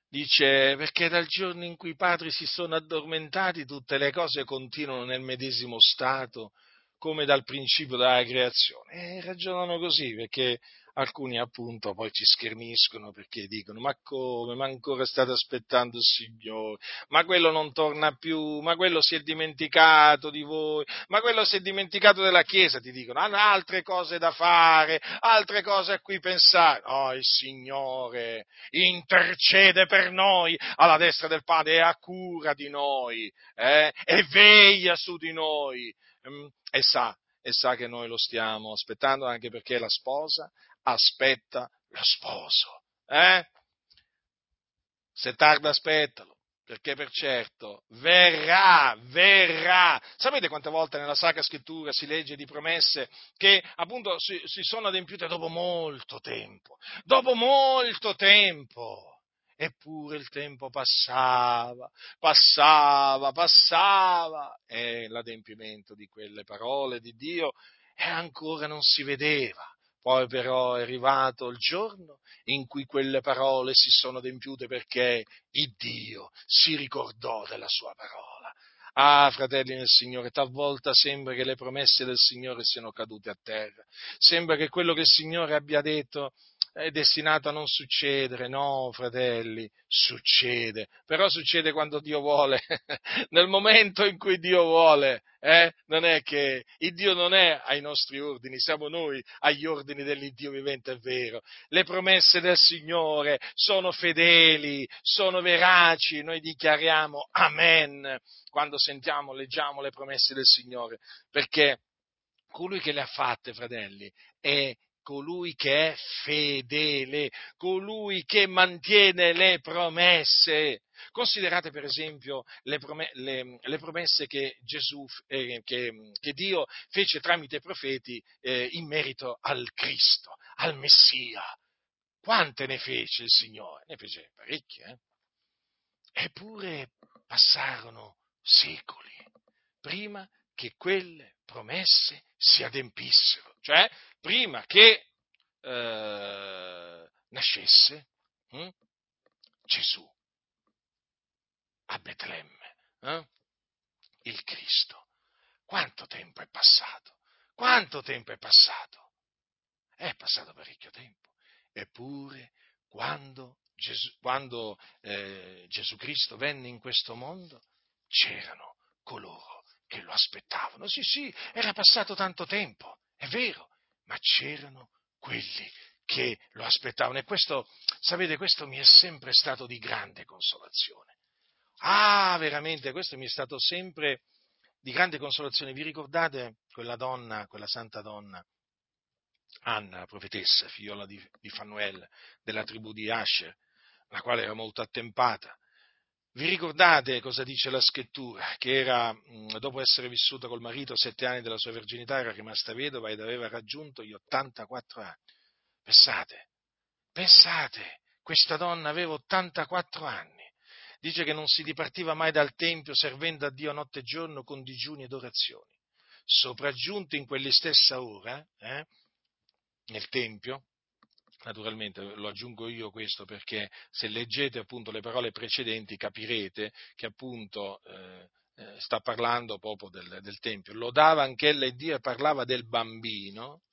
Dice perché dal giorno in cui i padri si sono addormentati tutte le cose continuano nel medesimo stato come dal principio della creazione. E ragionano così perché alcuni appunto poi ci scherniscono perché dicono ma come, ma ancora state aspettando il Signore, ma quello non torna più, ma quello si è dimenticato di voi, ma quello si è dimenticato della Chiesa, ti dicono, hanno altre cose da fare, altre cose a cui pensare. Oh, il Signore intercede per noi alla destra del Padre e ha cura di noi, eh? e veglia su di noi, mm, e sa e sa che noi lo stiamo aspettando anche perché la sposa aspetta lo sposo. Eh? Se tarda aspettalo, perché per certo verrà, verrà. Sapete quante volte nella Sacra Scrittura si legge di promesse che appunto si, si sono adempiute dopo molto tempo, dopo molto tempo. Eppure il tempo passava, passava, passava e l'adempimento di quelle parole di Dio ancora non si vedeva. Poi però è arrivato il giorno in cui quelle parole si sono adempiute perché il Dio si ricordò della sua parola. Ah, fratelli nel Signore, talvolta sembra che le promesse del Signore siano cadute a terra. Sembra che quello che il Signore abbia detto è destinato a non succedere, no, fratelli, succede, però succede quando Dio vuole, nel momento in cui Dio vuole, eh? non è che il Dio non è ai nostri ordini, siamo noi agli ordini dell'Iddio vivente, è vero. Le promesse del Signore sono fedeli, sono veraci, noi dichiariamo Amen quando sentiamo, leggiamo le promesse del Signore, perché colui che le ha fatte, fratelli, è colui che è fedele, colui che mantiene le promesse. Considerate per esempio le, prom- le, le promesse che, Gesù, eh, che, che, Dio fece tramite i profeti eh, in merito al Cristo, al Messia. Quante ne fece il Signore? Ne fece parecchie. Eh? Eppure passarono secoli prima che quelle promesse si adempissero. Cioè, prima che eh, nascesse hm, Gesù a Betlemme, eh? il Cristo. Quanto tempo è passato? Quanto tempo è passato? È passato parecchio tempo. Eppure, quando Gesù, quando, eh, Gesù Cristo venne in questo mondo, c'erano coloro che lo aspettavano. Sì, sì, era passato tanto tempo, è vero, ma c'erano quelli che lo aspettavano e questo, sapete, questo mi è sempre stato di grande consolazione. Ah, veramente, questo mi è stato sempre di grande consolazione. Vi ricordate quella donna, quella santa donna, Anna, profetessa, figliola di, di Fanuel, della tribù di Asher, la quale era molto attempata? Vi ricordate cosa dice la scrittura? Che era, dopo essere vissuta col marito sette anni della sua verginità, era rimasta vedova ed aveva raggiunto gli 84 anni. Pensate, pensate, questa donna aveva 84 anni. Dice che non si dipartiva mai dal Tempio servendo a Dio notte e giorno con digiuni ed orazioni. Sopraggiunto in quell'istessa ora, eh, nel Tempio, Naturalmente lo aggiungo io questo perché se leggete appunto le parole precedenti capirete che appunto eh, eh sta parlando proprio del, del Tempio. Lodava e Dio e parlava del bambino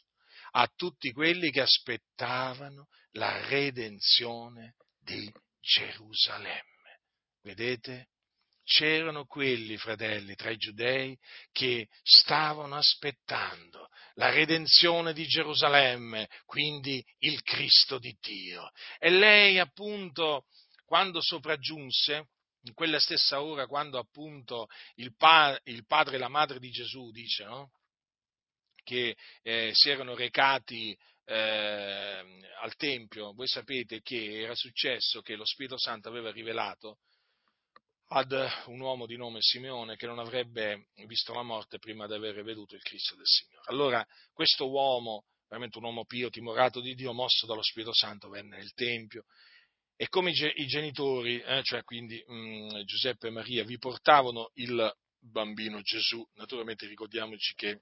a tutti quelli che aspettavano la redenzione di Gerusalemme. Vedete? C'erano quelli, fratelli, tra i giudei che stavano aspettando la redenzione di Gerusalemme, quindi il Cristo di Dio. E lei appunto, quando sopraggiunse, in quella stessa ora, quando appunto il, pa- il padre e la madre di Gesù, dice, no? che eh, si erano recati eh, al Tempio, voi sapete che era successo che lo Spirito Santo aveva rivelato ad un uomo di nome Simeone che non avrebbe visto la morte prima di aver veduto il Cristo del Signore. Allora questo uomo, veramente un uomo pio, timorato di Dio, mosso dallo Spirito Santo, venne nel Tempio. E come i genitori, eh, cioè quindi mh, mm, Giuseppe e Maria, vi portavano il bambino Gesù, naturalmente ricordiamoci che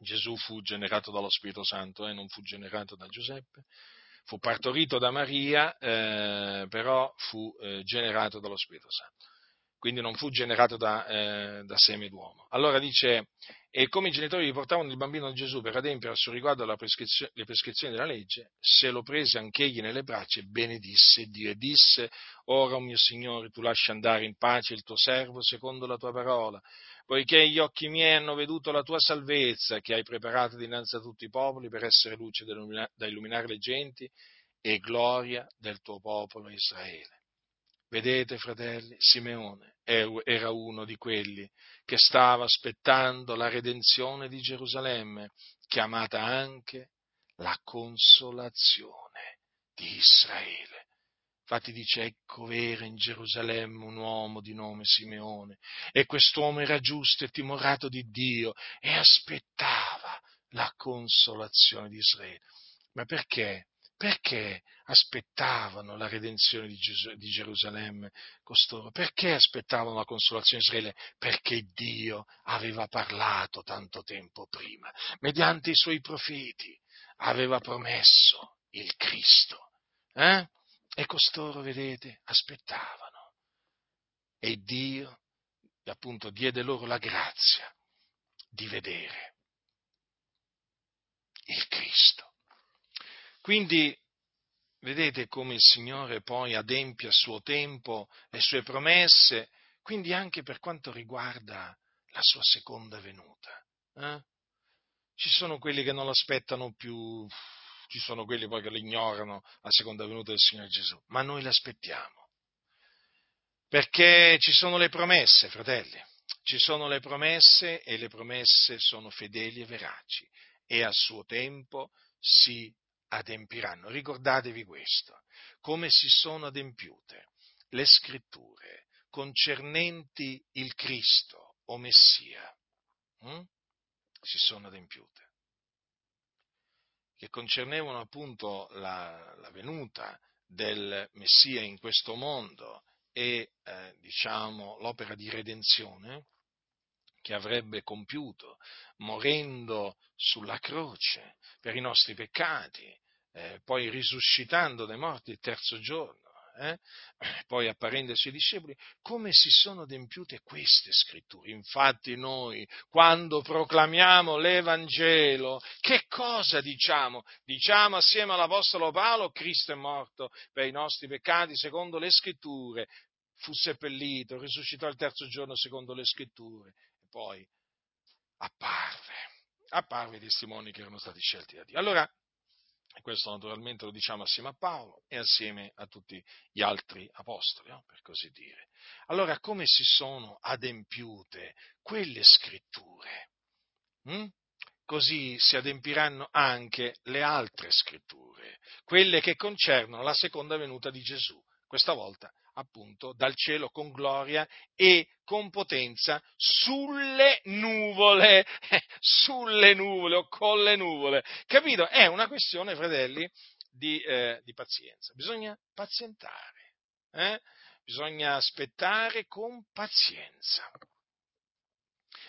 Gesù fu generato dallo Spirito Santo e eh, non fu generato da Giuseppe, fu partorito da Maria, eh, però fu eh, generato dallo Spirito Santo quindi non fu generato da, eh, da, seme d'uomo. Allora dice, e come i genitori gli portavano il bambino Gesù per adempiere a suo riguardo le prescrizioni della legge, se lo prese anch'egli nelle braccia e benedisse Dio e disse, ora, oh mio Signore, tu lasci andare in pace il tuo servo secondo la tua parola, poiché gli occhi miei hanno veduto la tua salvezza che hai preparato dinanzi a tutti i popoli per essere luce da illuminare le genti e gloria del tuo popolo Israele. Vedete, fratelli, Simeone era uno di quelli che stava aspettando la redenzione di Gerusalemme, chiamata anche la consolazione di Israele. Infatti dice, ecco vera in Gerusalemme un uomo di nome Simeone, e quest'uomo era giusto e timorato di Dio e aspettava la consolazione di Israele. Ma perché? Perché aspettavano la redenzione di, Ges- di, Gerusalemme costoro? Perché aspettavano la consolazione di Israele? Perché Dio aveva parlato tanto tempo prima, mediante i suoi profeti, aveva promesso il Cristo. Eh? E costoro, vedete, aspettavano. E Dio, appunto, diede loro la grazia di vedere il Cristo. Quindi vedete come il Signore poi adempie a suo tempo le sue promesse, quindi anche per quanto riguarda la sua seconda venuta. Eh? Ci sono quelli che non l'aspettano più, ci sono quelli poi che l'ignorano, la seconda venuta del Signore Gesù, ma noi l'aspettiamo. Perché ci sono le promesse, fratelli, ci sono le promesse e le promesse sono fedeli e veraci e a suo tempo si adempiranno. Ricordatevi questo, come si sono adempiute le scritture concernenti il Cristo o Messia. Hm? Si sono adempiute che concernevano appunto la, la, venuta del Messia in questo mondo e eh, diciamo l'opera di redenzione che avrebbe compiuto morendo sulla croce per i nostri peccati, eh, poi risuscitando dai morti il terzo giorno, eh, poi apparendosi ai discepoli, come si sono adempiute queste scritture. Infatti noi, quando proclamiamo l'Evangelo, che cosa diciamo? Diciamo assieme all'Apostolo Paolo, Cristo è morto per i nostri peccati secondo le scritture, fu seppellito, risuscitò il terzo giorno secondo le scritture, e poi apparve, apparve i testimoni che erano stati scelti da Dio. Allora, questo naturalmente lo diciamo assieme a Paolo e assieme a tutti gli altri apostoli, no? per così dire. Allora, come si sono adempiute quelle scritture? Hm? Così si adempiranno anche le altre scritture, quelle che concernono la seconda venuta di Gesù, questa volta appunto dal cielo con gloria e con potenza sulle nuvole, sulle nuvole o con le nuvole. Capito? È una questione, fratelli, di, eh, di pazienza. Bisogna pazientare, eh? bisogna aspettare con pazienza.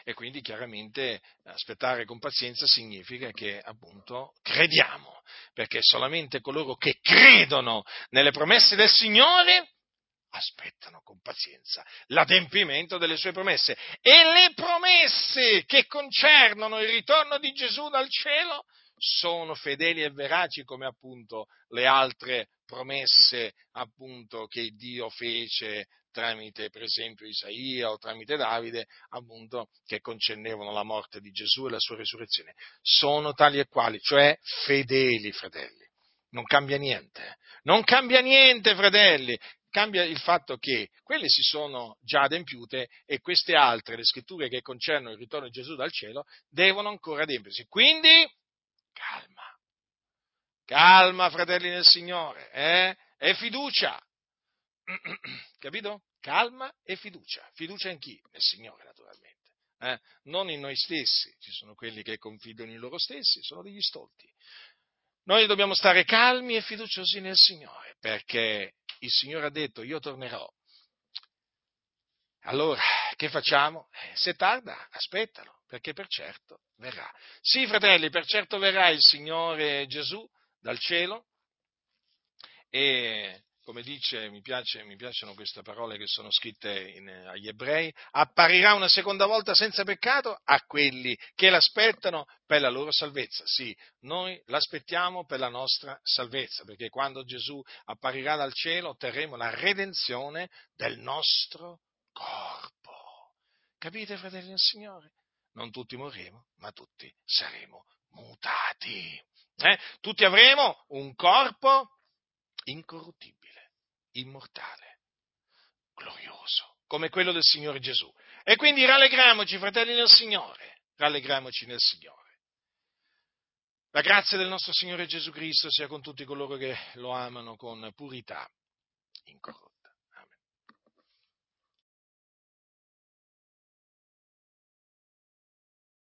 E quindi chiaramente aspettare con pazienza significa che appunto crediamo, perché solamente coloro che credono nelle promesse del Signore aspettano con pazienza l'adempimento delle sue promesse. E le promesse che concernono il ritorno di Gesù dal cielo sono fedeli e veraci come appunto le altre promesse appunto che Dio fece tramite per esempio Isaia o tramite Davide appunto che concernevano la morte di Gesù e la sua risurrezione. Sono tali e quali, cioè fedeli fratelli. Non cambia niente, non cambia niente, fratelli cambia il fatto che quelle si sono già adempiute e queste altre, le scritture che concernono il ritorno di Gesù dal cielo, devono ancora adempiersi. Quindi, calma, calma, fratelli nel Signore, eh? e fiducia. Capito? Calma e fiducia. Fiducia in chi? Nel Signore, naturalmente. Eh? Non in noi stessi. Ci sono quelli che confidano in loro stessi, sono degli stolti. Noi dobbiamo stare calmi e fiduciosi nel Signore, perché il Signore ha detto io tornerò. Allora, che facciamo? Eh, se tarda, aspettalo, perché per certo verrà. Sì, fratelli, per certo verrà il Signore Gesù dal cielo e come dice, mi, piace, mi, piacciono queste parole che sono scritte in, agli ebrei, apparirà una seconda volta senza peccato a quelli che l'aspettano per la loro salvezza. Sì, noi l'aspettiamo per la nostra salvezza, perché quando Gesù apparirà dal cielo otterremo la redenzione del nostro corpo. Capite, fratelli del Signore? Non tutti morremo, ma tutti saremo mutati. Eh? Tutti avremo un corpo incorruttibile immortale. glorioso, come quello del Signore Gesù. E quindi rallegriamoci, fratelli del Signore, rallegriamoci nel Signore. La grazia del nostro Signore Gesù Cristo sia con tutti coloro che lo amano con purità incorrotta.